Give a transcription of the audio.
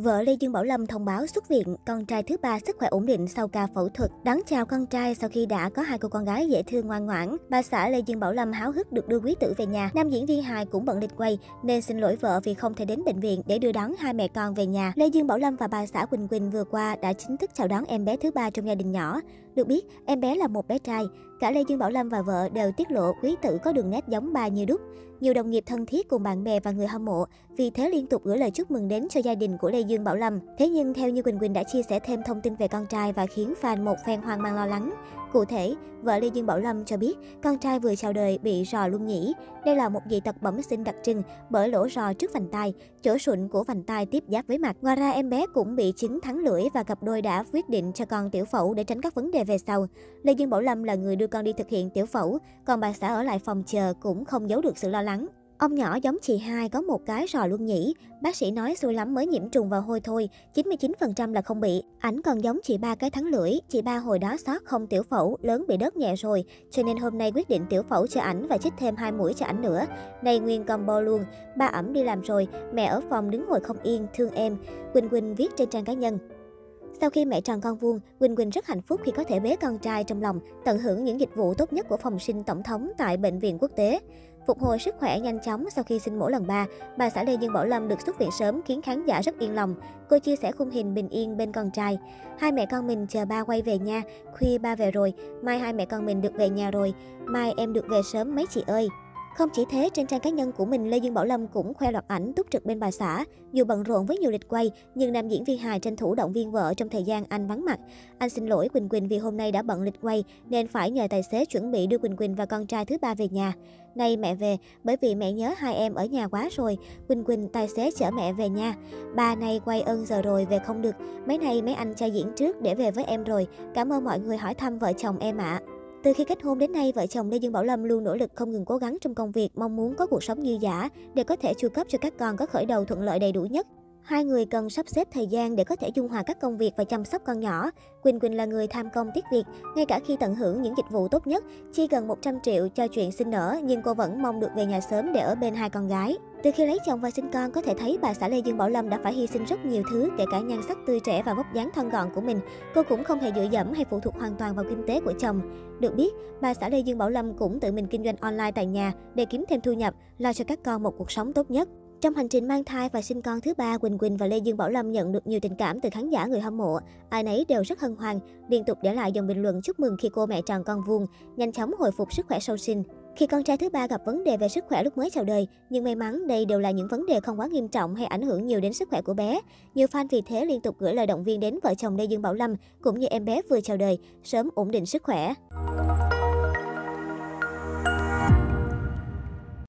Vợ Lê Dương Bảo Lâm thông báo xuất viện, con trai thứ ba sức khỏe ổn định sau ca phẫu thuật. Đón chào con trai sau khi đã có hai cô con gái dễ thương ngoan ngoãn. Bà xã Lê Dương Bảo Lâm háo hức được đưa quý tử về nhà. Nam diễn viên hài cũng bận lịch quay nên xin lỗi vợ vì không thể đến bệnh viện để đưa đón hai mẹ con về nhà. Lê Dương Bảo Lâm và bà xã Quỳnh Quỳnh vừa qua đã chính thức chào đón em bé thứ ba trong gia đình nhỏ. Được biết, em bé là một bé trai. Cả Lê Dương Bảo Lâm và vợ đều tiết lộ quý tử có đường nét giống bà như đúc. Nhiều đồng nghiệp thân thiết cùng bạn bè và người hâm mộ vì thế liên tục gửi lời chúc mừng đến cho gia đình của Lê Dương Bảo Lâm. Thế nhưng theo như Quỳnh Quỳnh đã chia sẻ thêm thông tin về con trai và khiến fan một phen hoang mang lo lắng. Cụ thể, vợ Lê Dương Bảo Lâm cho biết con trai vừa chào đời bị rò luôn nhĩ. Đây là một dị tật bẩm sinh đặc trưng bởi lỗ rò trước vành tai, chỗ sụn của vành tai tiếp giáp với mặt. Ngoài ra em bé cũng bị chứng thắng lưỡi và cặp đôi đã quyết định cho con tiểu phẫu để tránh các vấn đề về sau. Lê Dương Bảo Lâm là người đưa con đi thực hiện tiểu phẫu, còn bà xã ở lại phòng chờ cũng không giấu được sự lo lắng. Ông nhỏ giống chị hai có một cái rò luôn nhỉ. Bác sĩ nói xui lắm mới nhiễm trùng vào hôi thôi, 99% là không bị. Ảnh còn giống chị ba cái thắng lưỡi. Chị ba hồi đó sót không tiểu phẫu, lớn bị đớt nhẹ rồi. Cho nên hôm nay quyết định tiểu phẫu cho ảnh và chích thêm hai mũi cho ảnh nữa. Này nguyên combo luôn. Ba ẩm đi làm rồi, mẹ ở phòng đứng ngồi không yên, thương em. Quỳnh Quỳnh viết trên trang cá nhân. Sau khi mẹ tròn con vuông, Quỳnh Quỳnh rất hạnh phúc khi có thể bế con trai trong lòng, tận hưởng những dịch vụ tốt nhất của phòng sinh tổng thống tại bệnh viện quốc tế. Phục hồi sức khỏe nhanh chóng sau khi sinh mổ lần 3, bà xã Lê Dương Bảo Lâm được xuất viện sớm khiến khán giả rất yên lòng. Cô chia sẻ khung hình bình yên bên con trai. Hai mẹ con mình chờ ba quay về nha, khuya ba về rồi, mai hai mẹ con mình được về nhà rồi, mai em được về sớm mấy chị ơi. Không chỉ thế, trên trang cá nhân của mình, Lê Dương Bảo Lâm cũng khoe loạt ảnh túc trực bên bà xã. Dù bận rộn với nhiều lịch quay, nhưng nam diễn viên hài tranh thủ động viên vợ trong thời gian anh vắng mặt. Anh xin lỗi Quỳnh Quỳnh vì hôm nay đã bận lịch quay nên phải nhờ tài xế chuẩn bị đưa Quỳnh Quỳnh và con trai thứ ba về nhà. Nay mẹ về, bởi vì mẹ nhớ hai em ở nhà quá rồi. Quỳnh Quỳnh tài xế chở mẹ về nha. Ba nay quay ơn giờ rồi về không được. Mấy nay mấy anh trai diễn trước để về với em rồi. Cảm ơn mọi người hỏi thăm vợ chồng em ạ. À. Từ khi kết hôn đến nay, vợ chồng Lê Dương Bảo Lâm luôn nỗ lực không ngừng cố gắng trong công việc, mong muốn có cuộc sống dư giả để có thể chu cấp cho các con có khởi đầu thuận lợi đầy đủ nhất. Hai người cần sắp xếp thời gian để có thể dung hòa các công việc và chăm sóc con nhỏ. Quỳnh Quỳnh là người tham công tiếc việc, ngay cả khi tận hưởng những dịch vụ tốt nhất, chi gần 100 triệu cho chuyện sinh nở, nhưng cô vẫn mong được về nhà sớm để ở bên hai con gái. Từ khi lấy chồng và sinh con, có thể thấy bà xã Lê Dương Bảo Lâm đã phải hy sinh rất nhiều thứ, kể cả nhan sắc tươi trẻ và vóc dáng thon gọn của mình. Cô cũng không hề dựa dẫm hay phụ thuộc hoàn toàn vào kinh tế của chồng. Được biết, bà xã Lê Dương Bảo Lâm cũng tự mình kinh doanh online tại nhà để kiếm thêm thu nhập, lo cho các con một cuộc sống tốt nhất. Trong hành trình mang thai và sinh con thứ ba, Quỳnh Quỳnh và Lê Dương Bảo Lâm nhận được nhiều tình cảm từ khán giả người hâm mộ. Ai nấy đều rất hân hoan, liên tục để lại dòng bình luận chúc mừng khi cô mẹ tròn con vuông, nhanh chóng hồi phục sức khỏe sau sinh. Khi con trai thứ ba gặp vấn đề về sức khỏe lúc mới chào đời, nhưng may mắn đây đều là những vấn đề không quá nghiêm trọng hay ảnh hưởng nhiều đến sức khỏe của bé. Nhiều fan vì thế liên tục gửi lời động viên đến vợ chồng Lê Dương Bảo Lâm cũng như em bé vừa chào đời, sớm ổn định sức khỏe.